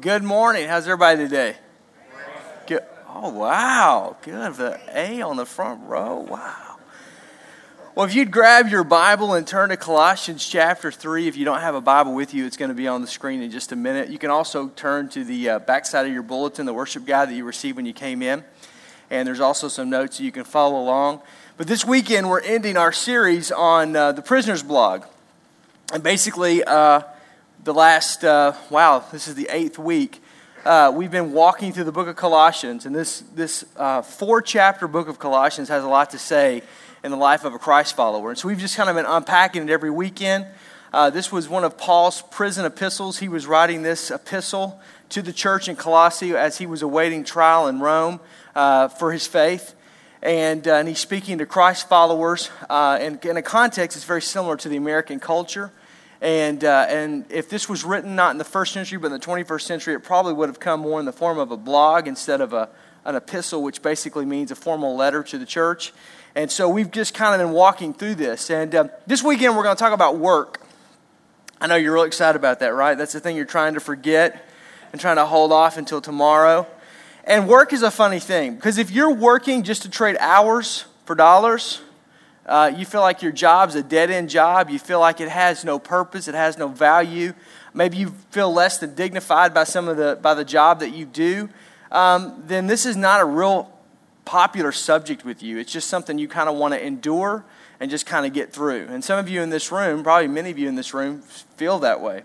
Good morning. How's everybody today? Good. Oh, wow. Good. The A on the front row. Wow. Well, if you'd grab your Bible and turn to Colossians chapter 3, if you don't have a Bible with you, it's going to be on the screen in just a minute. You can also turn to the uh, backside of your bulletin, the worship guide that you received when you came in. And there's also some notes so you can follow along. But this weekend, we're ending our series on uh, the prisoner's blog. And basically, uh, the last, uh, wow, this is the eighth week. Uh, we've been walking through the book of Colossians, and this, this uh, four chapter book of Colossians has a lot to say in the life of a Christ follower. And so we've just kind of been unpacking it every weekend. Uh, this was one of Paul's prison epistles. He was writing this epistle to the church in Colossae as he was awaiting trial in Rome uh, for his faith. And, uh, and he's speaking to Christ followers. and in a context that's very similar to the American culture. And, uh, and if this was written not in the first century but in the 21st century, it probably would have come more in the form of a blog instead of a, an epistle, which basically means a formal letter to the church. And so we've just kind of been walking through this. And uh, this weekend, we're going to talk about work. I know you're real excited about that, right? That's the thing you're trying to forget and trying to hold off until tomorrow. And work is a funny thing because if you're working just to trade hours for dollars, uh, you feel like your job's a dead end job. You feel like it has no purpose, it has no value. Maybe you feel less than dignified by some of the by the job that you do. Um, then this is not a real popular subject with you. It's just something you kind of want to endure and just kind of get through. And some of you in this room, probably many of you in this room, feel that way.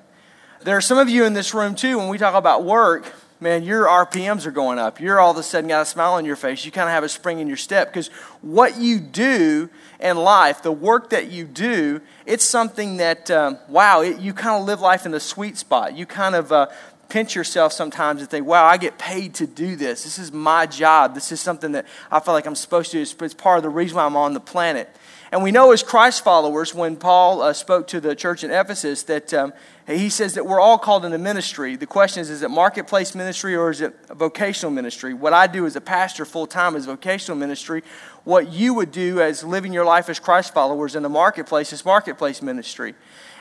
There are some of you in this room too. When we talk about work, man, your RPMs are going up. You're all of a sudden got a smile on your face. You kind of have a spring in your step because what you do in life, the work that you do, it's something that, um, wow, it, you kind of live life in the sweet spot. You kind of uh, pinch yourself sometimes and think, wow, I get paid to do this. This is my job. This is something that I feel like I'm supposed to do. It's, it's part of the reason why I'm on the planet. And we know as Christ followers, when Paul uh, spoke to the church in Ephesus, that um, he says that we're all called into ministry. The question is, is it marketplace ministry or is it vocational ministry? What I do as a pastor full time is vocational ministry. What you would do as living your life as Christ followers in the marketplace is marketplace ministry.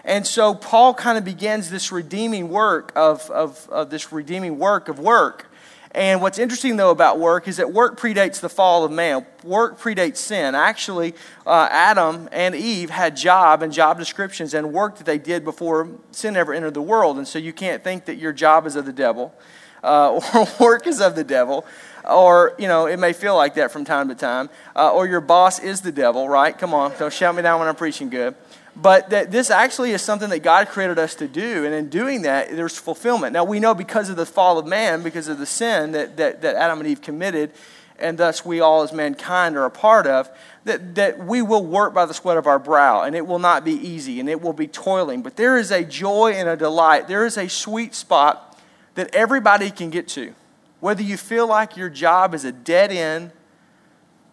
And so Paul kind of begins this redeeming work of, of, of this redeeming work of work. And what's interesting, though, about work is that work predates the fall of man. Work predates sin. Actually, uh, Adam and Eve had job and job descriptions and work that they did before sin ever entered the world. And so you can't think that your job is of the devil uh, or work is of the devil. Or, you know, it may feel like that from time to time. Uh, or your boss is the devil, right? Come on, don't shout me down when I'm preaching good but that this actually is something that God created us to do. And in doing that, there's fulfillment. Now, we know because of the fall of man, because of the sin that, that, that Adam and Eve committed, and thus we all as mankind are a part of, that, that we will work by the sweat of our brow, and it will not be easy, and it will be toiling. But there is a joy and a delight. There is a sweet spot that everybody can get to. Whether you feel like your job is a dead end,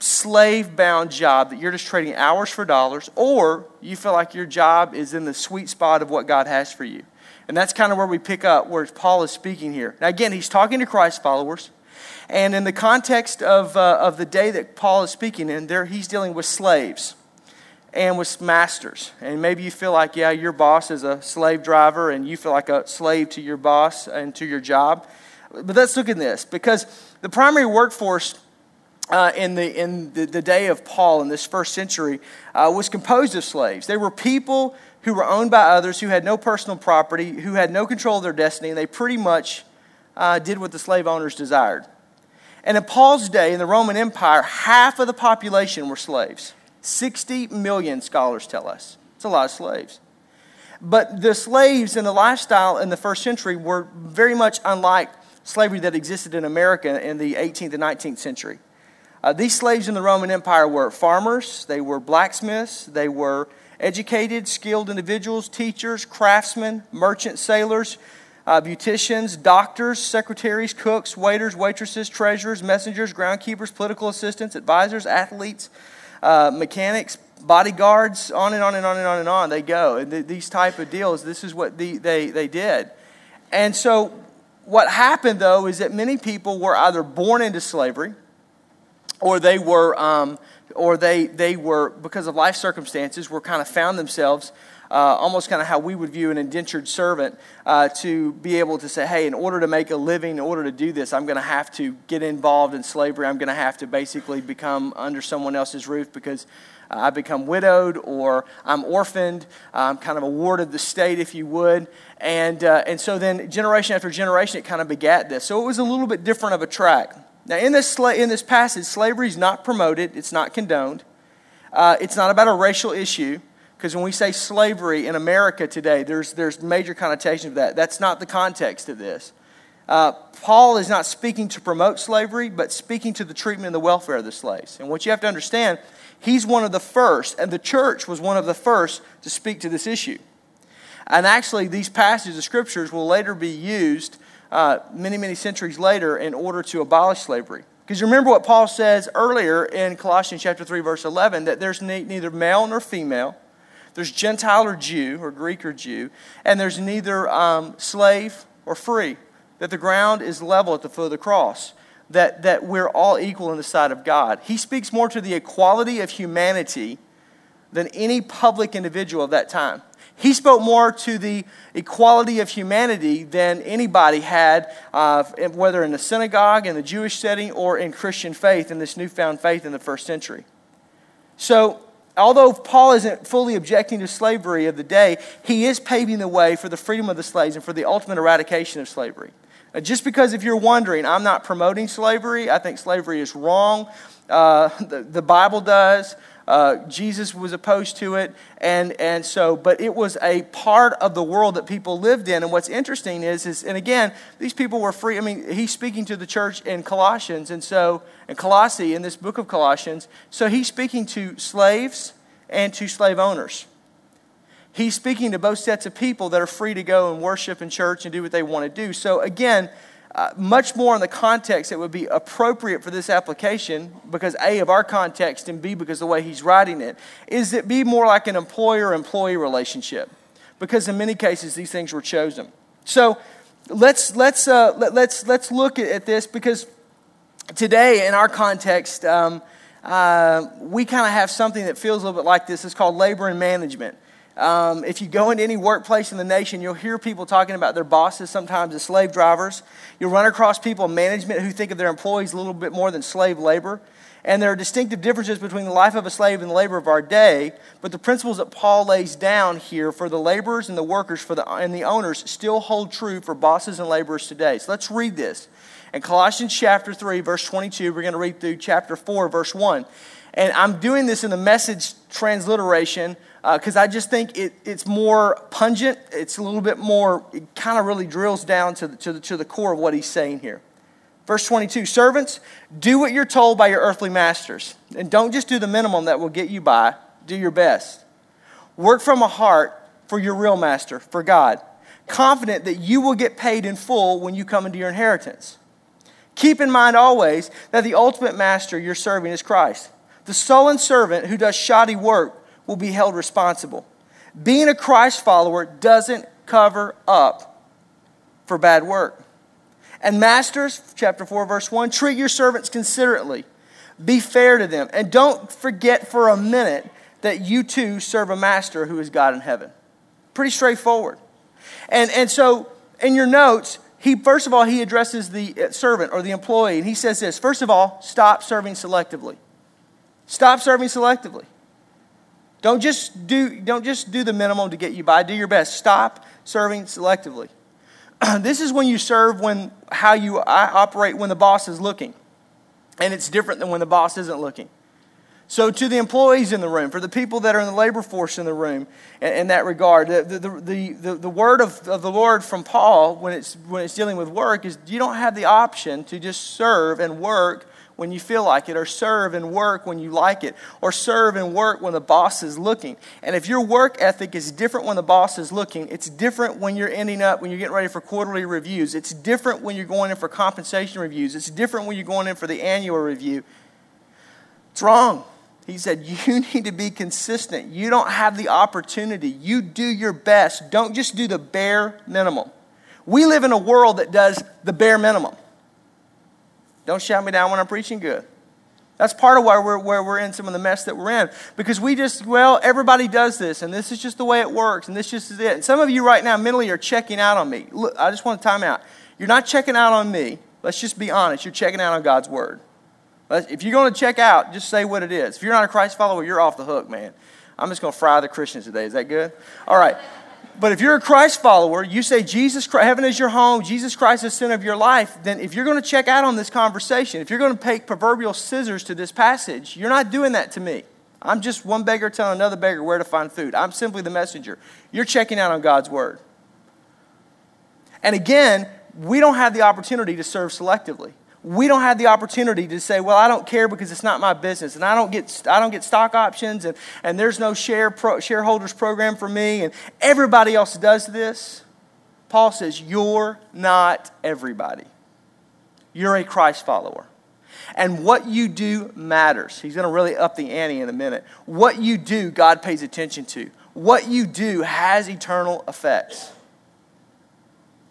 slave bound job that you're just trading hours for dollars, or you feel like your job is in the sweet spot of what God has for you. And that's kind of where we pick up where Paul is speaking here. Now, again, he's talking to Christ followers. And in the context of, uh, of the day that Paul is speaking in, there he's dealing with slaves and with masters. And maybe you feel like, yeah, your boss is a slave driver and you feel like a slave to your boss and to your job. But let's look at this because the primary workforce uh, in, the, in the, the, day of Paul in this first century uh, was composed of slaves. They were people who were owned by others, who had no personal property, who had no control of their destiny, and they pretty much uh, did what the slave owners desired. And in Paul's day, in the Roman Empire, half of the population were slaves. 60 million, scholars tell us. It's a lot of slaves. But the slaves and the lifestyle in the first century were very much unlike slavery that existed in America in the 18th and 19th century. Uh, these slaves in the Roman Empire were farmers, they were blacksmiths, they were educated, skilled individuals, teachers, craftsmen, merchant sailors, uh, beauticians, doctors, secretaries, cooks, waiters, waitresses, treasurers, messengers, groundkeepers, political assistants, advisors, athletes, uh, mechanics, bodyguards, on and on and on and on and on they go. And th- these type of deals, this is what the, they, they did. And so what happened, though, is that many people were either born into slavery – or they were, um, or they, they were, because of life circumstances, were kind of found themselves uh, almost kind of how we would view an indentured servant uh, to be able to say, hey, in order to make a living, in order to do this, I'm going to have to get involved in slavery. I'm going to have to basically become under someone else's roof because uh, I become widowed or I'm orphaned. I'm kind of awarded the state, if you would. And, uh, and so then, generation after generation, it kind of begat this. So it was a little bit different of a track. Now, in this, in this passage, slavery is not promoted, it's not condoned. Uh, it's not about a racial issue, because when we say slavery in America today, there's, there's major connotation of that. That's not the context of this. Uh, Paul is not speaking to promote slavery, but speaking to the treatment and the welfare of the slaves. And what you have to understand, he's one of the first, and the church was one of the first to speak to this issue. And actually, these passages of scriptures will later be used uh, many, many centuries later in order to abolish slavery. Because you remember what Paul says earlier in Colossians chapter 3, verse 11, that there's neither male nor female, there's Gentile or Jew, or Greek or Jew, and there's neither um, slave or free, that the ground is level at the foot of the cross, that, that we're all equal in the sight of God. He speaks more to the equality of humanity than any public individual of that time. He spoke more to the equality of humanity than anybody had, uh, whether in the synagogue, in the Jewish setting, or in Christian faith, in this newfound faith in the first century. So, although Paul isn't fully objecting to slavery of the day, he is paving the way for the freedom of the slaves and for the ultimate eradication of slavery. Uh, just because if you're wondering, I'm not promoting slavery, I think slavery is wrong. Uh, the, the Bible does. Uh, Jesus was opposed to it, and, and so, but it was a part of the world that people lived in. And what's interesting is, is, and again, these people were free. I mean, he's speaking to the church in Colossians, and so, in Colossae, in this book of Colossians, so he's speaking to slaves and to slave owners. He's speaking to both sets of people that are free to go and worship in church and do what they want to do. So, again, uh, much more in the context that would be appropriate for this application, because A, of our context, and B, because the way he's writing it, is it be more like an employer employee relationship. Because in many cases, these things were chosen. So let's, let's, uh, let, us let's, let's look at this because today, in our context, um, uh, we kind of have something that feels a little bit like this. It's called labor and management. Um, if you go into any workplace in the nation, you'll hear people talking about their bosses sometimes as slave drivers. You'll run across people in management who think of their employees a little bit more than slave labor. And there are distinctive differences between the life of a slave and the labor of our day, but the principles that Paul lays down here for the laborers and the workers for the, and the owners still hold true for bosses and laborers today. So let's read this. In Colossians chapter 3, verse 22, we're going to read through chapter 4, verse 1. And I'm doing this in the message transliteration because uh, I just think it, it's more pungent. It's a little bit more, it kind of really drills down to the, to, the, to the core of what he's saying here. Verse 22 Servants, do what you're told by your earthly masters. And don't just do the minimum that will get you by, do your best. Work from a heart for your real master, for God, confident that you will get paid in full when you come into your inheritance. Keep in mind always that the ultimate master you're serving is Christ. The sullen servant who does shoddy work will be held responsible. Being a Christ follower doesn't cover up for bad work. And masters, chapter 4, verse 1, treat your servants considerately. Be fair to them. And don't forget for a minute that you too serve a master who is God in heaven. Pretty straightforward. And, and so in your notes, he first of all he addresses the uh, servant or the employee and he says this first of all stop serving selectively stop serving selectively don't just do, don't just do the minimum to get you by. Do your best. Stop serving selectively. this is when you serve when how you operate when the boss is looking. And it's different than when the boss isn't looking. So, to the employees in the room, for the people that are in the labor force in the room, in, in that regard, the, the, the, the, word of, of the Lord from Paul when it's, when it's dealing with work is you don't have the option to just serve and work when you feel like it, or serve and work when you like it, or serve and work when the boss is looking. And if your work ethic is different when the boss is looking, it's different when you're ending up, when you're getting ready for quarterly reviews, it's different when you're going in for compensation reviews, it's different when you're going in for the annual review. It's wrong. He said, You need to be consistent. You don't have the opportunity. You do your best. Don't just do the bare minimum. We live in a world that does the bare minimum. Don't shout me down when I'm preaching good. That's part of why we're, where we're in some of the mess that we're in. Because we just, well, everybody does this, and this is just the way it works, and this just is it. And some of you right now mentally are checking out on me. Look, I just want to time out. You're not checking out on me. Let's just be honest. You're checking out on God's word. If you're going to check out, just say what it is. If you're not a Christ follower, you're off the hook, man. I'm just going to fry the Christians today. Is that good? All right. But if you're a Christ follower, you say Jesus Christ, heaven is your home, Jesus Christ is the center of your life, then if you're going to check out on this conversation, if you're going to take proverbial scissors to this passage, you're not doing that to me. I'm just one beggar telling another beggar where to find food. I'm simply the messenger. You're checking out on God's word. And again, we don't have the opportunity to serve selectively we don't have the opportunity to say, well, I don't care because it's not my business, and I don't get, I don't get stock options, and, and there's no share pro, shareholders program for me, and everybody else does this. Paul says, you're not everybody. You're a Christ follower. And what you do matters. He's going to really up the ante in a minute. What you do, God pays attention to. What you do has eternal effects.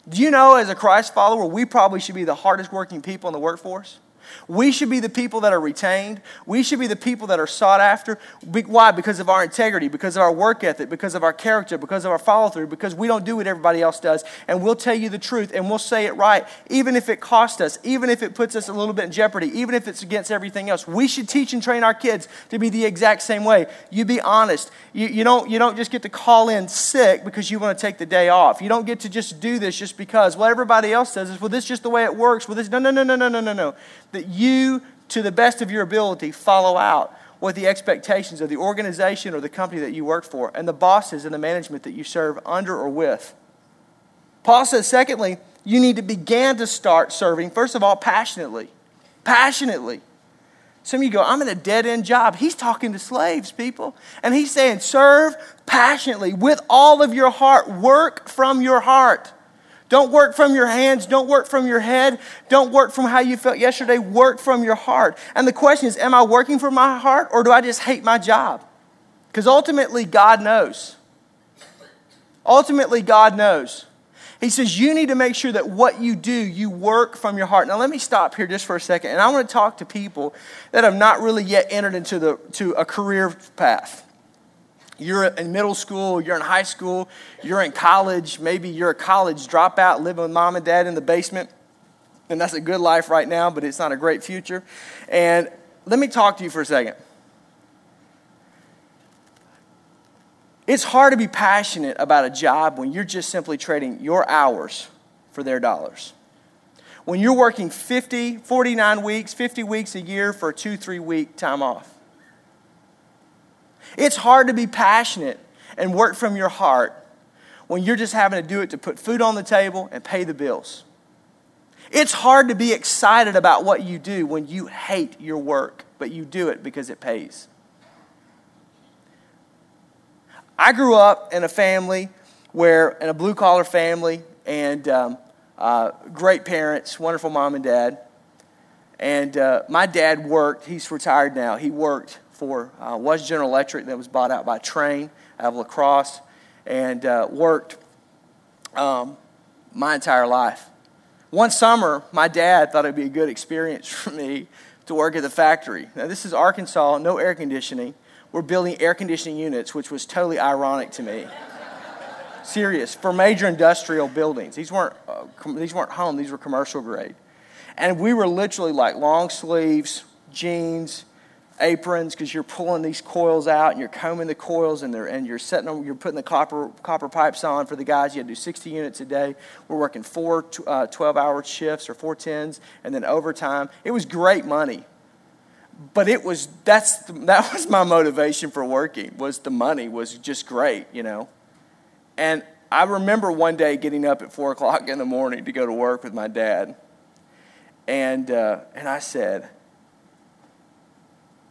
Do you know, as a Christ follower, we probably should be the hardest working people in the workforce? We should be the people that are retained. We should be the people that are sought after. Why? Because of our integrity, because of our work ethic, because of our character, because of our follow through, because we don't do what everybody else does. And we'll tell you the truth and we'll say it right, even if it costs us, even if it puts us a little bit in jeopardy, even if it's against everything else. We should teach and train our kids to be the exact same way. You be honest. You, you, don't, you don't just get to call in sick because you want to take the day off. You don't get to just do this just because, well, everybody else says this. Well, this is just the way it works. Well, this, no, no, no, no, no, no, no, no that you, to the best of your ability, follow out what the expectations of the organization or the company that you work for and the bosses and the management that you serve under or with. Paul says, secondly, you need to begin to start serving, first of all, passionately. Passionately. Some of you go, I'm in a dead end job. He's talking to slaves, people. And he's saying, serve passionately with all of your heart. Work from your heart. Don't work from your hands. Don't work from your head. Don't work from how you felt yesterday. Work from your heart. And the question is Am I working from my heart or do I just hate my job? Because ultimately, God knows. Ultimately, God knows. He says you need to make sure that what you do, you work from your heart. Now, let me stop here just for a second. And I want to talk to people that have not really yet entered into the, to a career path you're in middle school, you're in high school, you're in college, maybe you're a college dropout living with mom and dad in the basement. And that's a good life right now, but it's not a great future. And let me talk to you for a second. It's hard to be passionate about a job when you're just simply trading your hours for their dollars. When you're working 50, 49 weeks, 50 weeks a year for a two, three week time off. It's hard to be passionate and work from your heart when you're just having to do it to put food on the table and pay the bills. It's hard to be excited about what you do when you hate your work, but you do it because it pays. I grew up in a family where, in a blue collar family, and um, uh, great parents, wonderful mom and dad. And uh, my dad worked, he's retired now, he worked for uh, was General Electric that was bought out by Trane out of La Crosse, and uh, worked um, my entire life. One summer, my dad thought it'd be a good experience for me to work at the factory. Now, this is Arkansas, no air conditioning. We're building air conditioning units, which was totally ironic to me. Serious for major industrial buildings. These weren't uh, com- these weren't home; these were commercial grade, and we were literally like long sleeves, jeans, aprons because you're pulling these coils out and you're combing the coils and, they're, and you're setting them, you're putting the copper, copper pipes on for the guys. You had to do 60 units a day. We're working four uh, 12 hour shifts or four tens and then overtime. It was great money. But it was, that's, that was my motivation for working was the money was just great, you know. And I remember one day getting up at four o'clock in the morning to go to work with my dad. And, uh, and I said,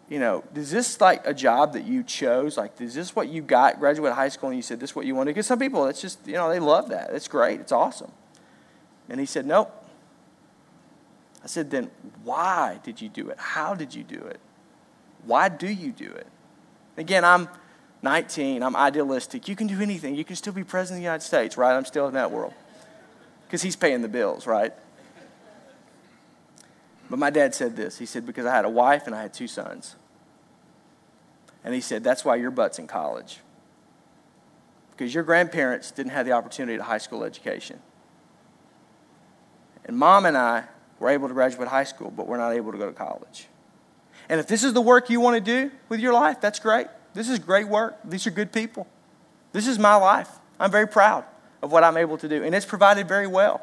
you know, is this like a job that you chose? Like, is this what you got, graduate high school, and you said this is what you wanted? Because some people, it's just, you know, they love that. It's great. It's awesome. And he said, nope. I said, then why did you do it? How did you do it? Why do you do it? Again, I'm 19. I'm idealistic. You can do anything. You can still be president of the United States, right? I'm still in that world. Because he's paying the bills, right? But my dad said this. He said, Because I had a wife and I had two sons. And he said, That's why your butt's in college. Because your grandparents didn't have the opportunity to high school education. And mom and I were able to graduate high school, but we're not able to go to college. And if this is the work you want to do with your life, that's great. This is great work. These are good people. This is my life. I'm very proud of what I'm able to do, and it's provided very well.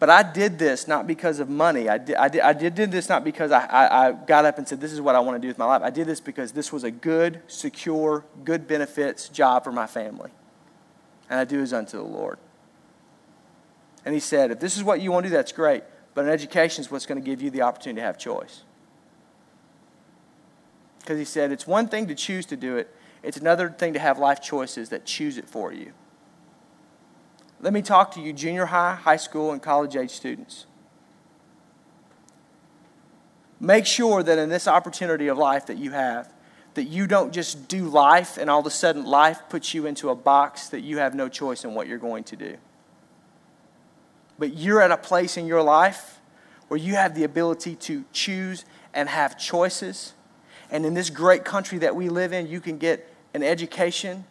But I did this not because of money. I did, I did, I did this not because I, I, I got up and said, This is what I want to do with my life. I did this because this was a good, secure, good benefits job for my family. And I do as unto the Lord. And he said, If this is what you want to do, that's great. But an education is what's going to give you the opportunity to have choice. Because he said, It's one thing to choose to do it, it's another thing to have life choices that choose it for you. Let me talk to you, junior high, high school, and college age students. Make sure that in this opportunity of life that you have, that you don't just do life and all of a sudden life puts you into a box that you have no choice in what you're going to do. But you're at a place in your life where you have the ability to choose and have choices. And in this great country that we live in, you can get an education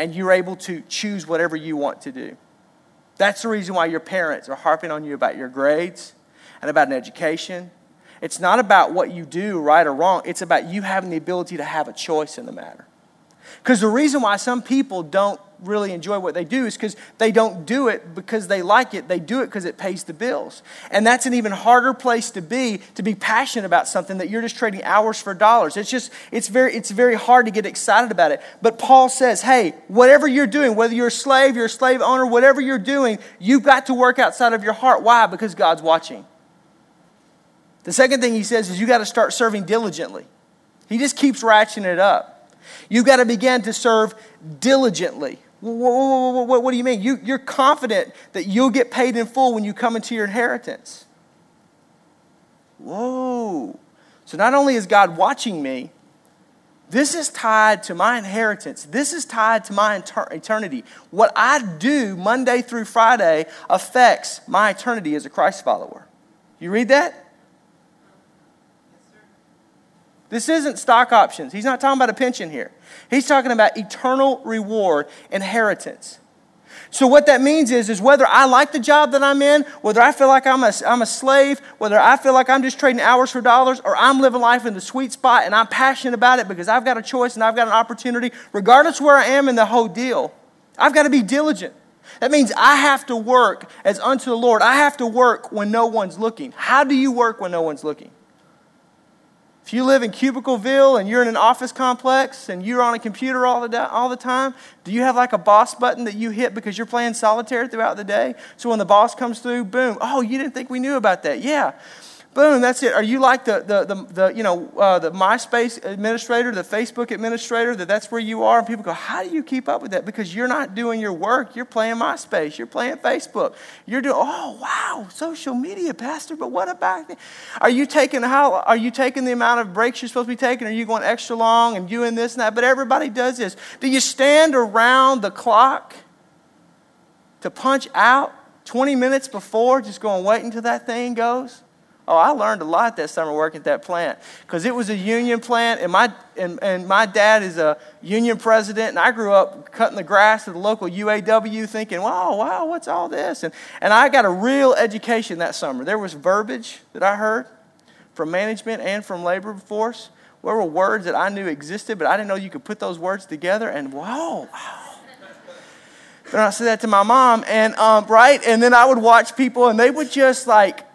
and you're able to choose whatever you want to do. That's the reason why your parents are harping on you about your grades and about an education. It's not about what you do, right or wrong, it's about you having the ability to have a choice in the matter. Because the reason why some people don't really enjoy what they do is because they don't do it because they like it. They do it because it pays the bills. And that's an even harder place to be, to be passionate about something that you're just trading hours for dollars. It's just, it's very, it's very hard to get excited about it. But Paul says, hey, whatever you're doing, whether you're a slave, you're a slave owner, whatever you're doing, you've got to work outside of your heart. Why? Because God's watching. The second thing he says is you got to start serving diligently. He just keeps ratcheting it up. You've got to begin to serve diligently. What, what, what do you mean? You, you're confident that you'll get paid in full when you come into your inheritance. Whoa. So not only is God watching me, this is tied to my inheritance. This is tied to my eternity. What I do Monday through Friday affects my eternity as a Christ follower. You read that? This isn't stock options. He's not talking about a pension here. He's talking about eternal reward, inheritance. So what that means is, is whether I like the job that I'm in, whether I feel like I'm a, I'm a slave, whether I feel like I'm just trading hours for dollars, or I'm living life in the sweet spot and I'm passionate about it because I've got a choice and I've got an opportunity, regardless where I am in the whole deal, I've got to be diligent. That means I have to work as unto the Lord. I have to work when no one's looking. How do you work when no one's looking? You live in Cubicleville and you're in an office complex and you're on a computer all the, all the time, do you have like a boss button that you hit because you're playing solitaire throughout the day? So when the boss comes through, boom, oh, you didn't think we knew about that. Yeah. Boom, that's it. Are you like the, the, the, the you know, uh, the MySpace administrator, the Facebook administrator, that that's where you are? And people go, how do you keep up with that? Because you're not doing your work. You're playing MySpace. You're playing Facebook. You're doing, oh, wow, social media, Pastor, but what about that? Are you taking, how, are you taking the amount of breaks you're supposed to be taking? Are you going extra long and doing this and that? But everybody does this. Do you stand around the clock to punch out 20 minutes before, just going, wait until that thing goes? Oh, I learned a lot that summer working at that plant because it was a union plant, and my, and, and my dad is a union president, and I grew up cutting the grass at the local UAW thinking, wow, wow, what's all this? And, and I got a real education that summer. There was verbiage that I heard from management and from labor force. There were words that I knew existed, but I didn't know you could put those words together, and wow, wow. Then I said that to my mom, and um, right, and then I would watch people, and they would just like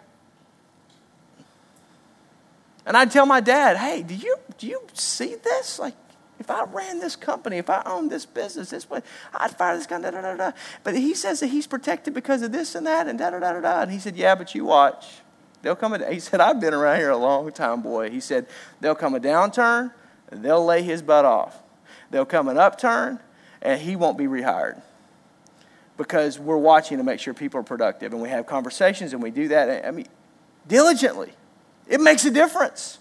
and I'd tell my dad, hey, do you, do you see this? Like, if I ran this company, if I owned this business, this way, I'd fire this guy, da da da da. But he says that he's protected because of this and that, and da da da da da. And he said, yeah, but you watch. There'll come a, he said, I've been around here a long time, boy. He said, there'll come a downturn, and they'll lay his butt off. There'll come an upturn, and he won't be rehired. Because we're watching to make sure people are productive, and we have conversations, and we do that, I mean, diligently. It makes a difference.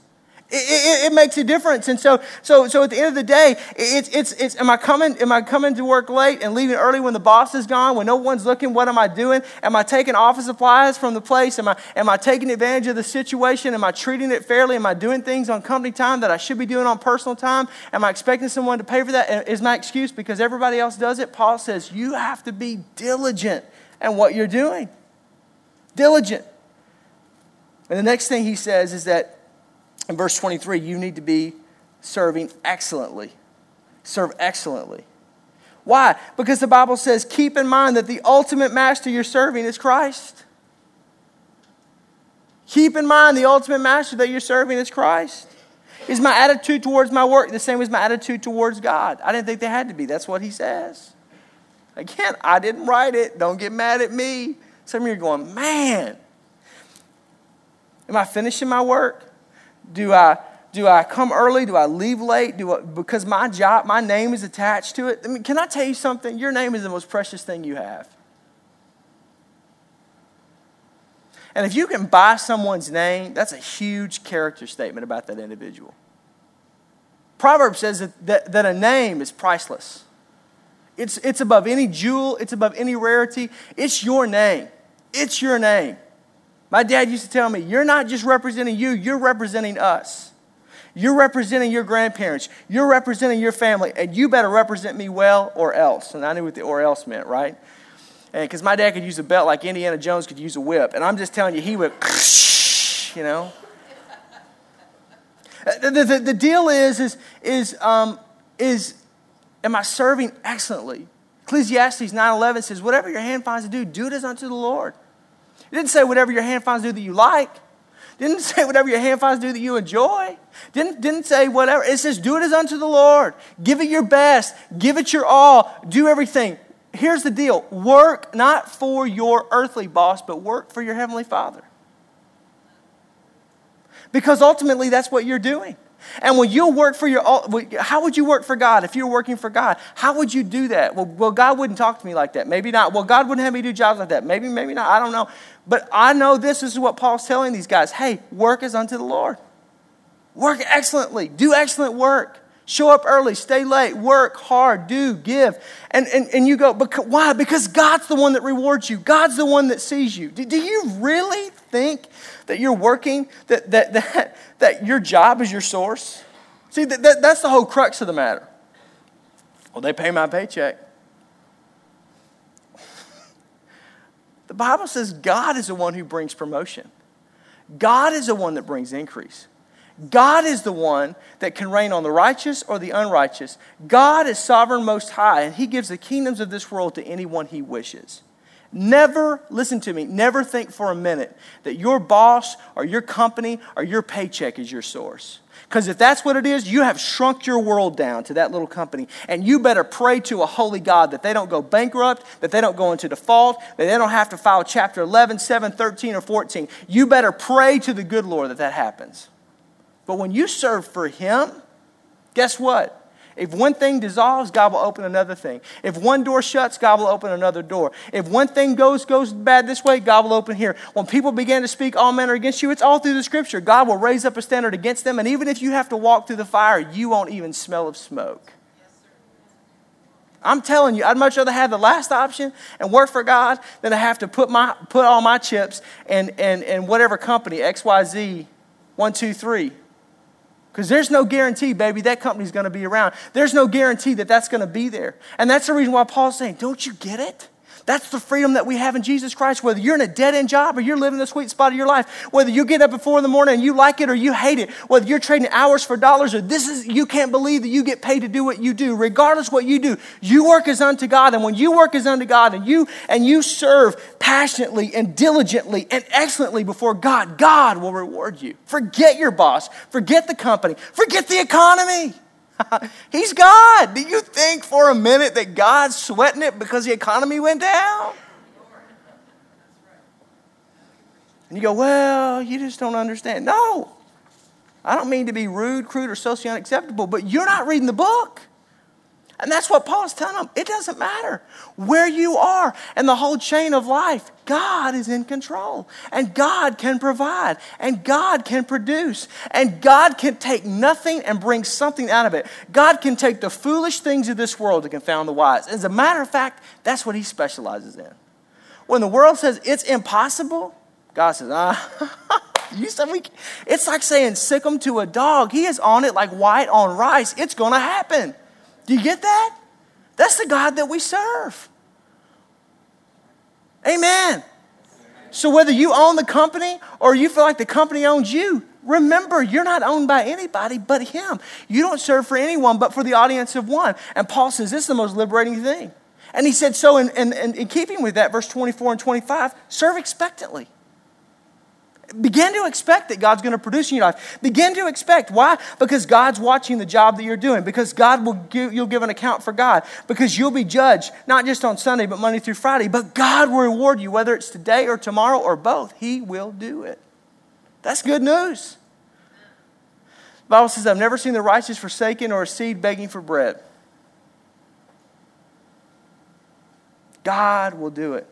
It, it, it, makes a difference. And so, so, so at the end of the day, it's, it's, it's, am I coming, am I coming to work late and leaving early when the boss is gone, when no one's looking? What am I doing? Am I taking office supplies from the place? Am I, am I taking advantage of the situation? Am I treating it fairly? Am I doing things on company time that I should be doing on personal time? Am I expecting someone to pay for that? Is my excuse because everybody else does it? Paul says you have to be diligent in what you're doing. Diligent. And the next thing he says is that in verse 23, you need to be serving excellently. Serve excellently. Why? Because the Bible says, keep in mind that the ultimate master you're serving is Christ. Keep in mind the ultimate master that you're serving is Christ. Is my attitude towards my work the same as my attitude towards God? I didn't think they had to be. That's what he says. Again, I didn't write it. Don't get mad at me. Some of you are going, man, am I finishing my work? Do I do I come early? Do I leave late? Do I, because my job, my name is attached to it? I mean, can I tell you something? Your name is the most precious thing you have. And if you can buy someone's name, that's a huge character statement about that individual. Proverbs says that, that, that a name is priceless. It's, it's above any jewel, it's above any rarity. It's your name. It's your name. My dad used to tell me, You're not just representing you, you're representing us. You're representing your grandparents. You're representing your family. And you better represent me well or else. And I knew what the or else meant, right? And because my dad could use a belt like Indiana Jones could use a whip. And I'm just telling you, he would, you know. The, the, the deal is, is, is, um, is, am I serving excellently? Ecclesiastes 9.11 says, whatever your hand finds to do, do it as unto the Lord. It didn't say whatever your hand finds do that you like. It didn't say whatever your hand finds do that you enjoy. Didn't, didn't say whatever. It says do it as unto the Lord. Give it your best. Give it your all. Do everything. Here's the deal work not for your earthly boss, but work for your heavenly father. Because ultimately, that's what you're doing. And when you work for your, how would you work for God if you're working for God? How would you do that? Well, well, God wouldn't talk to me like that. Maybe not. Well, God wouldn't have me do jobs like that. Maybe, maybe not. I don't know. But I know this, this is what Paul's telling these guys. Hey, work is unto the Lord. Work excellently. Do excellent work. Show up early, stay late, work hard, do, give. And, and, and you go, because, why? Because God's the one that rewards you. God's the one that sees you. Do, do you really think that you're working, that, that, that, that your job is your source? See, that, that, that's the whole crux of the matter. Well, they pay my paycheck. the Bible says God is the one who brings promotion, God is the one that brings increase. God is the one that can reign on the righteous or the unrighteous. God is sovereign most high, and He gives the kingdoms of this world to anyone He wishes. Never, listen to me, never think for a minute that your boss or your company or your paycheck is your source. Because if that's what it is, you have shrunk your world down to that little company. And you better pray to a holy God that they don't go bankrupt, that they don't go into default, that they don't have to file chapter 11, 7, 13, or 14. You better pray to the good Lord that that happens. But when you serve for Him, guess what? If one thing dissolves, God will open another thing. If one door shuts, God will open another door. If one thing goes goes bad this way, God will open here. When people begin to speak all men are against you, it's all through the scripture. God will raise up a standard against them, and even if you have to walk through the fire, you won't even smell of smoke. I'm telling you, I'd much rather have the last option and work for God than to have to put my put all my chips in, in, in whatever company, XYZ, one, two, three. Because there's no guarantee, baby, that company's going to be around. There's no guarantee that that's going to be there. And that's the reason why Paul's saying, don't you get it? That's the freedom that we have in Jesus Christ. Whether you're in a dead end job or you're living the sweet spot of your life, whether you get up at four in the morning and you like it or you hate it, whether you're trading hours for dollars or this is, you can't believe that you get paid to do what you do. Regardless what you do, you work as unto God. And when you work as unto God and you, and you serve passionately and diligently and excellently before God, God will reward you. Forget your boss. Forget the company. Forget the economy. He's God. Do you think for a minute that God's sweating it because the economy went down? And you go, well, you just don't understand. No. I don't mean to be rude, crude, or socially unacceptable, but you're not reading the book. And that's what Paul's telling them. It doesn't matter where you are and the whole chain of life. God is in control. And God can provide. And God can produce. And God can take nothing and bring something out of it. God can take the foolish things of this world to confound the wise. As a matter of fact, that's what he specializes in. When the world says it's impossible, God says, ah. You said we, it's like saying sick them to a dog. He is on it like white on rice. It's going to happen. Do you get that? That's the God that we serve. Amen. So whether you own the company or you feel like the company owns you, remember you're not owned by anybody but Him. You don't serve for anyone but for the audience of one. And Paul says this is the most liberating thing. And he said, so in, in, in keeping with that, verse 24 and 25, serve expectantly. Begin to expect that God's going to produce in your life. Begin to expect. Why? Because God's watching the job that you're doing. Because God will give, you'll give an account for God. Because you'll be judged, not just on Sunday, but Monday through Friday. But God will reward you, whether it's today or tomorrow or both. He will do it. That's good news. The Bible says, I've never seen the righteous forsaken or a seed begging for bread. God will do it.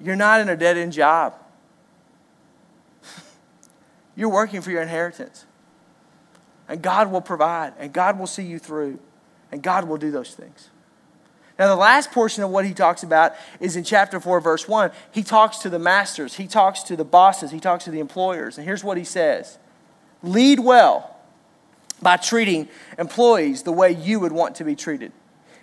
You're not in a dead end job. You're working for your inheritance. And God will provide, and God will see you through, and God will do those things. Now, the last portion of what he talks about is in chapter 4, verse 1. He talks to the masters, he talks to the bosses, he talks to the employers. And here's what he says Lead well by treating employees the way you would want to be treated.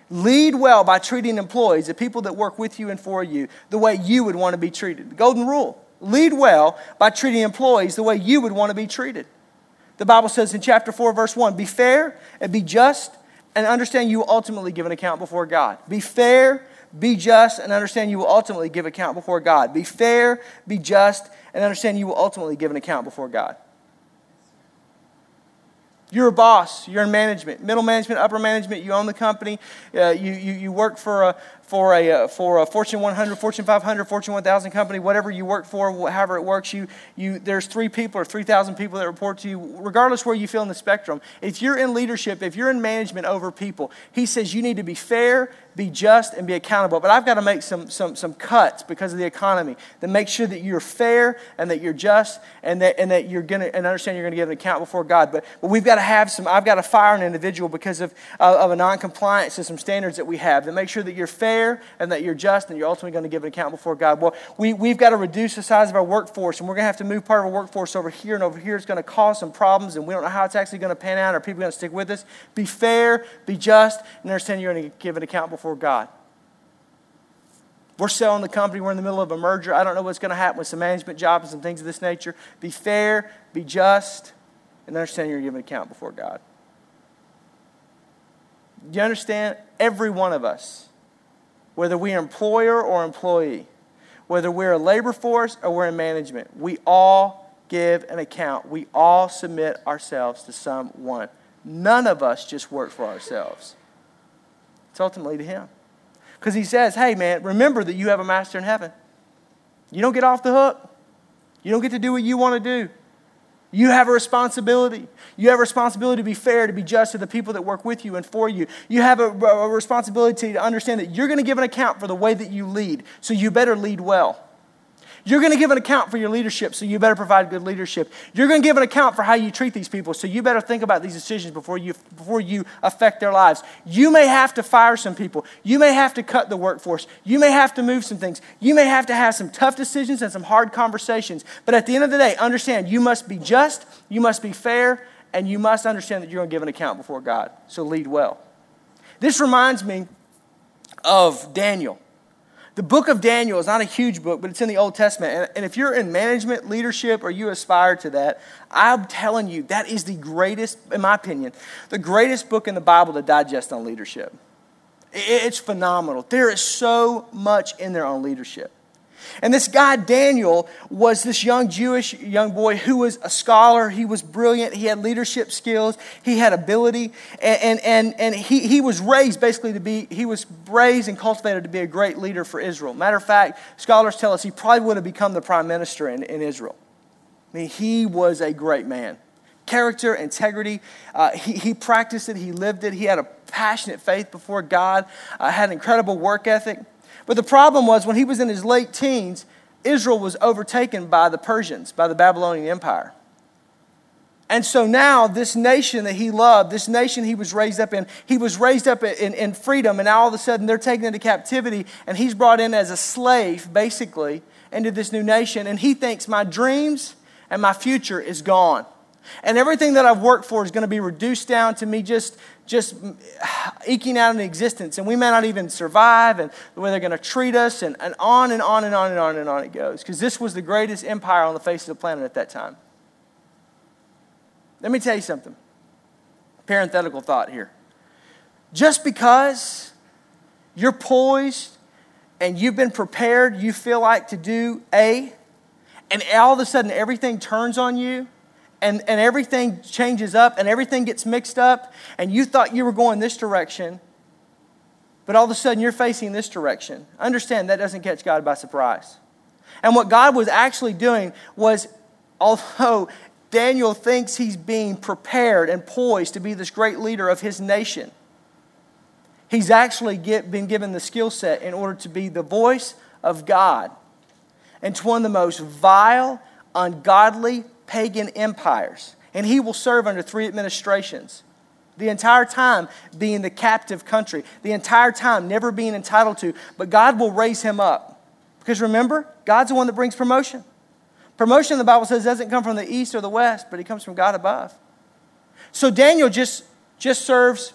Lead well by treating employees, the people that work with you and for you, the way you would want to be treated. The golden rule. Lead well by treating employees the way you would want to be treated. The Bible says in chapter 4, verse 1 be fair and be just and understand you will ultimately give an account before God. Be fair, be just, and understand you will ultimately give account before God. Be fair, be just, and understand you will ultimately give an account before God. You're a boss, you're in management, middle management, upper management, you own the company, uh, you, you, you work for a, for a, uh, for a Fortune 100, Fortune 500, Fortune 1000 company, whatever you work for, however it works, you, you, there's three people or 3,000 people that report to you, regardless where you feel in the spectrum. If you're in leadership, if you're in management over people, he says you need to be fair, be just, and be accountable. But I've got to make some, some, some cuts because of the economy to make sure that you're fair and that you're just and that, and that you're going to, and understand you're going to give an account before God. But, but we've got to have some, I've got to fire an individual because of, of a non compliance to some standards that we have to make sure that you're fair fair and that you're just and you're ultimately going to give an account before God. Well, we, we've got to reduce the size of our workforce and we're going to have to move part of our workforce over here and over here. It's going to cause some problems and we don't know how it's actually going to pan out. Are people going to stick with us? Be fair, be just, and understand you're going to give an account before God. We're selling the company. We're in the middle of a merger. I don't know what's going to happen with some management jobs and things of this nature. Be fair, be just, and understand you're giving account before God. Do you understand? Every one of us whether we're employer or employee, whether we're a labor force or we're in management, we all give an account. We all submit ourselves to someone. None of us just work for ourselves. It's ultimately to Him. Because He says, hey, man, remember that you have a master in heaven. You don't get off the hook. You don't get to do what you want to do. You have a responsibility. You have a responsibility to be fair, to be just to the people that work with you and for you. You have a, a responsibility to understand that you're going to give an account for the way that you lead, so you better lead well. You're going to give an account for your leadership, so you better provide good leadership. You're going to give an account for how you treat these people, so you better think about these decisions before you, before you affect their lives. You may have to fire some people. You may have to cut the workforce. You may have to move some things. You may have to have some tough decisions and some hard conversations. But at the end of the day, understand you must be just, you must be fair, and you must understand that you're going to give an account before God. So lead well. This reminds me of Daniel. The book of Daniel is not a huge book, but it's in the Old Testament. And, and, if you're in management, leadership, or you aspire to that, I'm telling you, that is the greatest, in my opinion, the greatest book in the Bible to digest on leadership. It's phenomenal. There is so much in there on leadership. And this guy, Daniel, was this young Jewish young boy who was a scholar. He was brilliant. He had leadership skills. He had ability. And, and, and he, he was raised basically to be, he was raised and cultivated to be a great leader for Israel. Matter of fact, scholars tell us he probably would have become the prime minister in, in Israel. I mean, he was a great man. character, integrity. Uh, he, he practiced it, he lived it, he had a passionate faith before God, uh, had incredible work ethic. But the problem was when he was in his late teens, Israel was overtaken by the Persians, by the Babylonian Empire. And so now, this nation that he loved, this nation he was raised up in, he was raised up in, in freedom, and now all of a sudden they're taken into captivity, and he's brought in as a slave, basically, into this new nation. And he thinks, My dreams and my future is gone. And everything that I've worked for is going to be reduced down to me just, just eking out an existence. And we may not even survive, and the way they're going to treat us, and, and on and on and on and on and on it goes. Because this was the greatest empire on the face of the planet at that time. Let me tell you something. Parenthetical thought here. Just because you're poised and you've been prepared, you feel like to do A, and all of a sudden everything turns on you and, and everything changes up and everything gets mixed up, and you thought you were going this direction, but all of a sudden you're facing this direction. Understand that doesn't catch God by surprise. And what God was actually doing was, although Daniel thinks he's being prepared and poised to be this great leader of his nation. He's actually get, been given the skill set in order to be the voice of God into one of the most vile, ungodly, pagan empires. And he will serve under three administrations. The entire time being the captive country, the entire time never being entitled to, but God will raise him up. Because remember, God's the one that brings promotion. Promotion, the Bible says, doesn't come from the east or the west, but it comes from God above. So Daniel just, just serves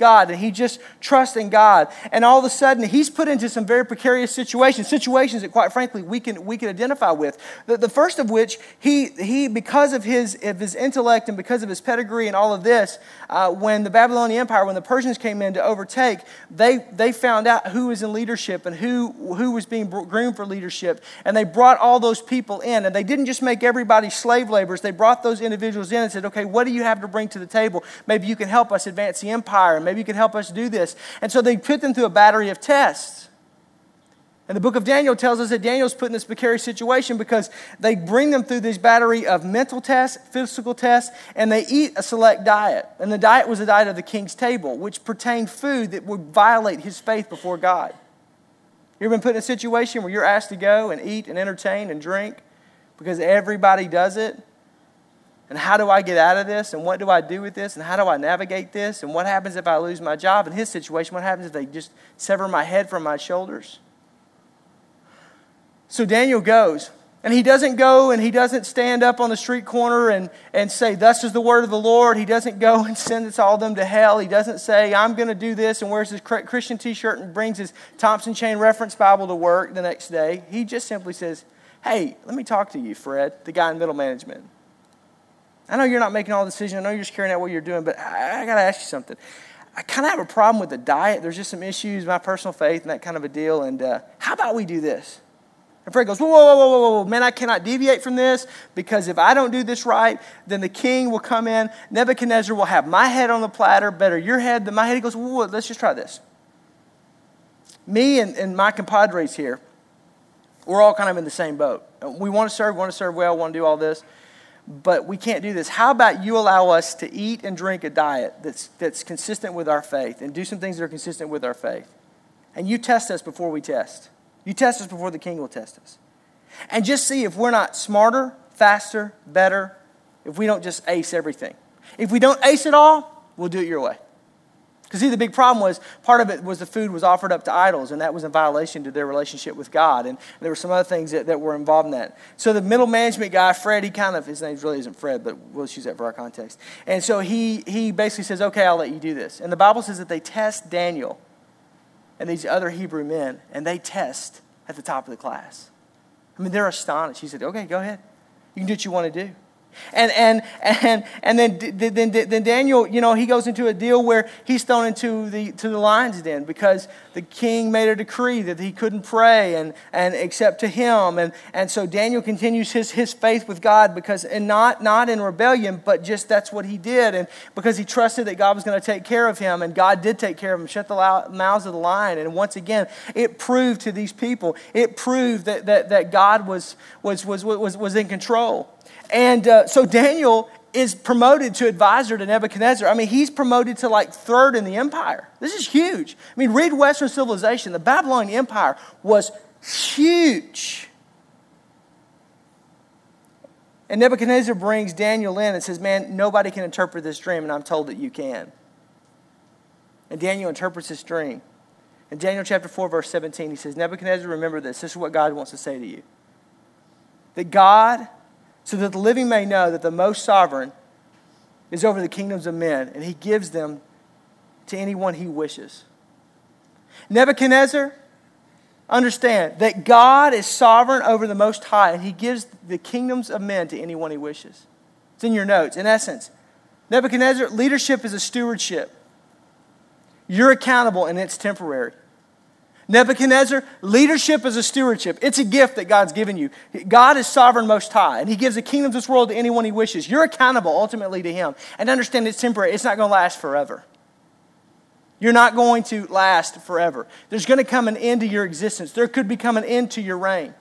God and he just trusts in God. And all of a sudden, he's put into some very precarious situations, situations that, quite frankly, we can, we can identify with. The, the first of which, he, he because of his, of his intellect and because of his pedigree and all of this, uh, when the Babylonian Empire, when the Persians came in to overtake, they, they found out who was in leadership and who, who was being groomed for leadership. And they brought all those people in. And they didn't just make everybody slave laborers, they brought those individuals in and said, okay, what do you have to bring to the table? Maybe you can help us advance the empire. Maybe you can help us do this. And so they put them through a battery of tests. And the book of Daniel tells us that Daniel's put in this precarious situation because they bring them through this battery of mental tests, physical tests, and they eat a select diet. And the diet was the diet of the king's table, which pertained food that would violate his faith before God. You ever been put in a situation where you're asked to go and eat and entertain and drink because everybody does it? And how do I get out of this? And what do I do with this? And how do I navigate this? And what happens if I lose my job? In his situation, what happens if they just sever my head from my shoulders? So Daniel goes. And he doesn't go and he doesn't stand up on the street corner and, and say, Thus is the word of the Lord. He doesn't go and send us all them to hell. He doesn't say, I'm going to do this and wears his Christian t shirt and brings his Thompson Chain Reference Bible to work the next day. He just simply says, Hey, let me talk to you, Fred, the guy in middle management. I know you're not making all the decisions. I know you're just carrying out what you're doing, but I, I got to ask you something. I kind of have a problem with the diet. There's just some issues, my personal faith, and that kind of a deal. And uh, how about we do this? And Fred goes, whoa, whoa, whoa, whoa, whoa, man, I cannot deviate from this because if I don't do this right, then the king will come in. Nebuchadnezzar will have my head on the platter, better your head than my head. He goes, whoa, whoa let's just try this. Me and, and my compadres here, we're all kind of in the same boat. We want to serve, want to serve well, want to do all this but we can't do this. How about you allow us to eat and drink a diet that's, that's consistent with our faith and do some things that are consistent with our faith? And you test us before we test. You test us before the king will test us. And just see if we're not smarter, faster, better, if we don't just ace everything. If we don't ace it all, we'll do it your way. Because see, the big problem was part of it was the food was offered up to idols, and that was a violation to their relationship with God. And there were some other things that, that were involved in that. So the middle management guy, Fred, he kind of, his name really isn't Fred, but we'll use that for our context. And so he, he basically says, okay, I'll let you do this. And the Bible says that they test Daniel and these other Hebrew men, and they test at the top of the class. I mean, they're astonished. He said, okay, go ahead. You can do what you want to do. And, and, and, and then, then, then Daniel, you know, he goes into a deal where he's thrown into the, to the lion's den because the king made a decree that he couldn't pray and, and except to him. And, and so Daniel continues his, his faith with God because, and not, not in rebellion, but just that's what he did. And because he trusted that God was going to take care of him and God did take care of him, shut the mouths of the lion. And once again, it proved to these people, it proved that, that, that God was, was, was, was, was in control. And uh, so Daniel is promoted to advisor to Nebuchadnezzar. I mean, he's promoted to like third in the empire. This is huge. I mean, read Western civilization. The Babylonian Empire was huge. And Nebuchadnezzar brings Daniel in and says, Man, nobody can interpret this dream, and I'm told that you can. And Daniel interprets this dream. In Daniel chapter 4, verse 17, he says, Nebuchadnezzar, remember this. This is what God wants to say to you. That God so that the living may know that the most sovereign is over the kingdoms of men, and he gives them to anyone he wishes. Nebuchadnezzar, understand that God is sovereign over the Most High, and he gives the kingdoms of men to anyone he wishes. It's in your notes. In essence, Nebuchadnezzar, leadership is a stewardship. You're accountable, and it's temporary. Nebuchadnezzar, leadership is a stewardship. It's a gift that God's given you. God is sovereign most high, and He gives the kingdom of this world to anyone He wishes. You're accountable ultimately to Him. And understand it's temporary, it's not going to last forever. You're not going to last forever. There's going to come an end to your existence, there could become an end to your reign.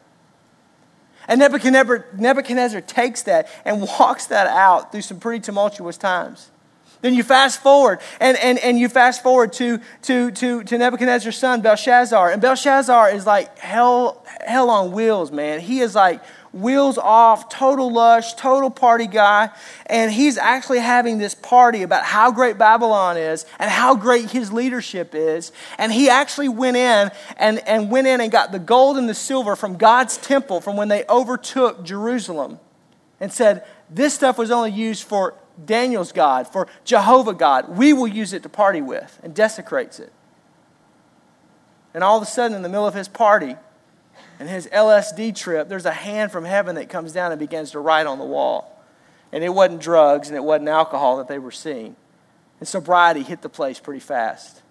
And Nebuchadnezzar, Nebuchadnezzar takes that and walks that out through some pretty tumultuous times. Then you fast forward, and, and, and you fast forward to, to, to, to Nebuchadnezzar's son, Belshazzar. And Belshazzar is like hell, hell on wheels, man. He is like wheels off, total lush, total party guy. And he's actually having this party about how great Babylon is and how great his leadership is. And he actually went in and, and went in and got the gold and the silver from God's temple from when they overtook Jerusalem and said, This stuff was only used for Daniel's God, for Jehovah God. We will use it to party with and desecrates it. And all of a sudden, in the middle of his party and his LSD trip, there's a hand from heaven that comes down and begins to write on the wall. And it wasn't drugs and it wasn't alcohol that they were seeing. And sobriety hit the place pretty fast.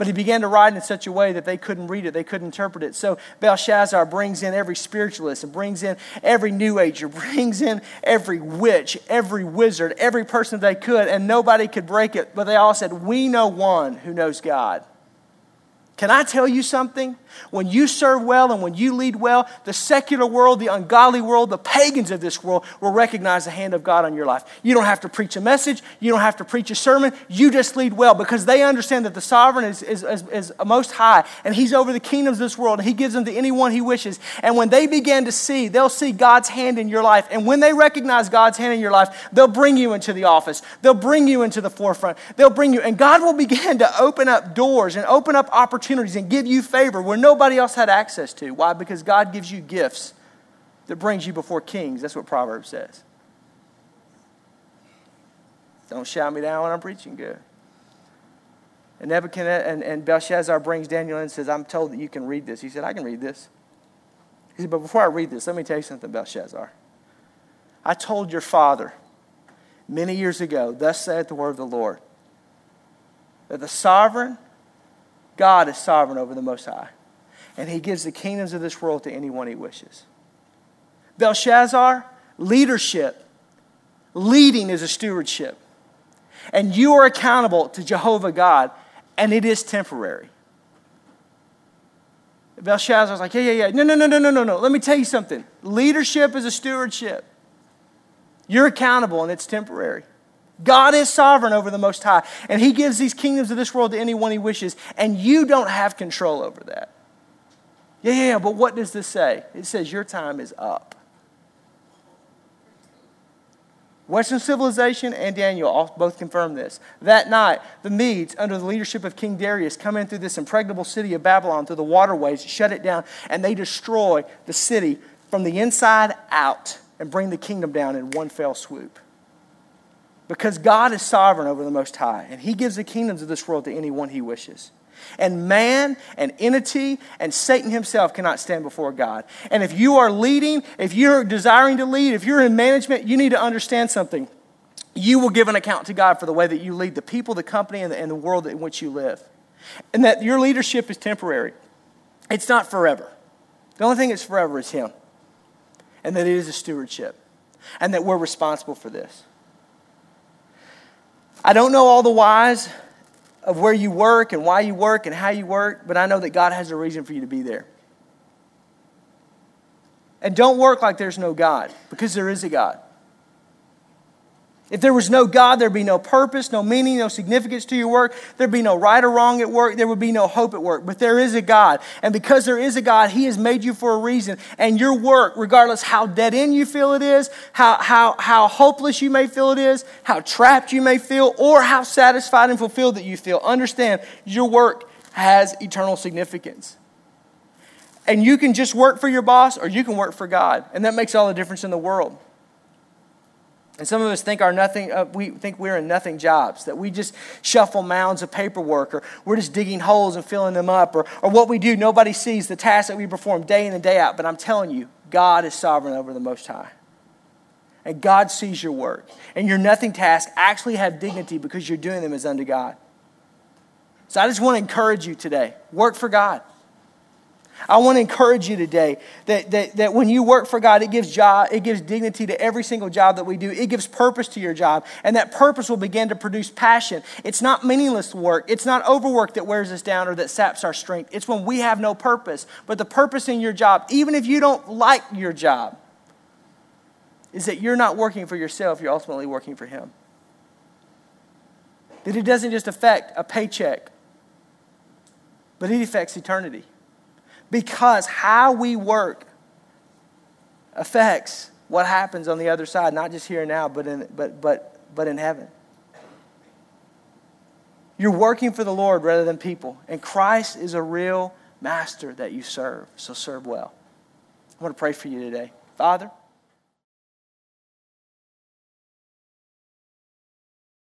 But he began to write in such a way that they couldn't read it, they couldn't interpret it. So Belshazzar brings in every spiritualist and brings in every New Ager, brings in every witch, every wizard, every person they could, and nobody could break it. But they all said, We know one who knows God. Can I tell you something? When you serve well and when you lead well, the secular world, the ungodly world, the pagans of this world will recognize the hand of God on your life. You don't have to preach a message, you don't have to preach a sermon, you just lead well because they understand that the sovereign is, is, is, is most high and he's over the kingdoms of this world and he gives them to anyone he wishes. And when they begin to see, they'll see God's hand in your life. And when they recognize God's hand in your life, they'll bring you into the office, they'll bring you into the forefront, they'll bring you, and God will begin to open up doors and open up opportunities opportunities and give you favor where nobody else had access to. Why? Because God gives you gifts that brings you before kings. That's what Proverbs says. Don't shout me down when I'm preaching good. And Nebuchadnezzar and, and Belshazzar brings Daniel in and says, I'm told that you can read this. He said, I can read this. He said, But before I read this, let me tell you something, Belshazzar. I told your father many years ago, thus saith the word of the Lord, that the sovereign God is sovereign over the Most High, and He gives the kingdoms of this world to anyone He wishes. Belshazzar, leadership. Leading is a stewardship. And you are accountable to Jehovah God, and it is temporary. Belshazzar's like, yeah, yeah, yeah. No, no, no, no, no, no, no. Let me tell you something. Leadership is a stewardship. You're accountable, and it's temporary. God is sovereign over the Most High, and He gives these kingdoms of this world to anyone He wishes, and you don't have control over that. Yeah, yeah, but what does this say? It says your time is up. Western civilization and Daniel both confirm this. That night, the Medes, under the leadership of King Darius, come in through this impregnable city of Babylon, through the waterways, shut it down, and they destroy the city from the inside out and bring the kingdom down in one fell swoop. Because God is sovereign over the Most High, and He gives the kingdoms of this world to anyone He wishes. And man and entity and Satan himself cannot stand before God. And if you are leading, if you're desiring to lead, if you're in management, you need to understand something. You will give an account to God for the way that you lead the people, the company, and the, and the world in which you live. And that your leadership is temporary, it's not forever. The only thing that's forever is Him. And that it is a stewardship. And that we're responsible for this. I don't know all the whys of where you work and why you work and how you work, but I know that God has a reason for you to be there. And don't work like there's no God, because there is a God. If there was no God, there'd be no purpose, no meaning, no significance to your work. There'd be no right or wrong at work. There would be no hope at work. But there is a God. And because there is a God, He has made you for a reason. And your work, regardless how dead end you feel it is, how, how, how hopeless you may feel it is, how trapped you may feel, or how satisfied and fulfilled that you feel, understand your work has eternal significance. And you can just work for your boss or you can work for God. And that makes all the difference in the world. And some of us think our nothing, uh, we think we're in nothing jobs, that we just shuffle mounds of paperwork, or we're just digging holes and filling them up, or, or what we do, nobody sees the tasks that we perform day in and day out. But I'm telling you, God is sovereign over the Most High. And God sees your work. And your nothing tasks actually have dignity because you're doing them as unto God. So I just want to encourage you today work for God. I want to encourage you today that, that, that when you work for God, it gives, job, it gives dignity to every single job that we do. It gives purpose to your job, and that purpose will begin to produce passion. It's not meaningless work. It's not overwork that wears us down or that saps our strength. It's when we have no purpose. But the purpose in your job, even if you don't like your job, is that you're not working for yourself, you're ultimately working for Him. That it doesn't just affect a paycheck, but it affects eternity because how we work affects what happens on the other side, not just here and now, but in, but, but, but in heaven. You're working for the Lord rather than people, and Christ is a real master that you serve, so serve well. I want to pray for you today. Father,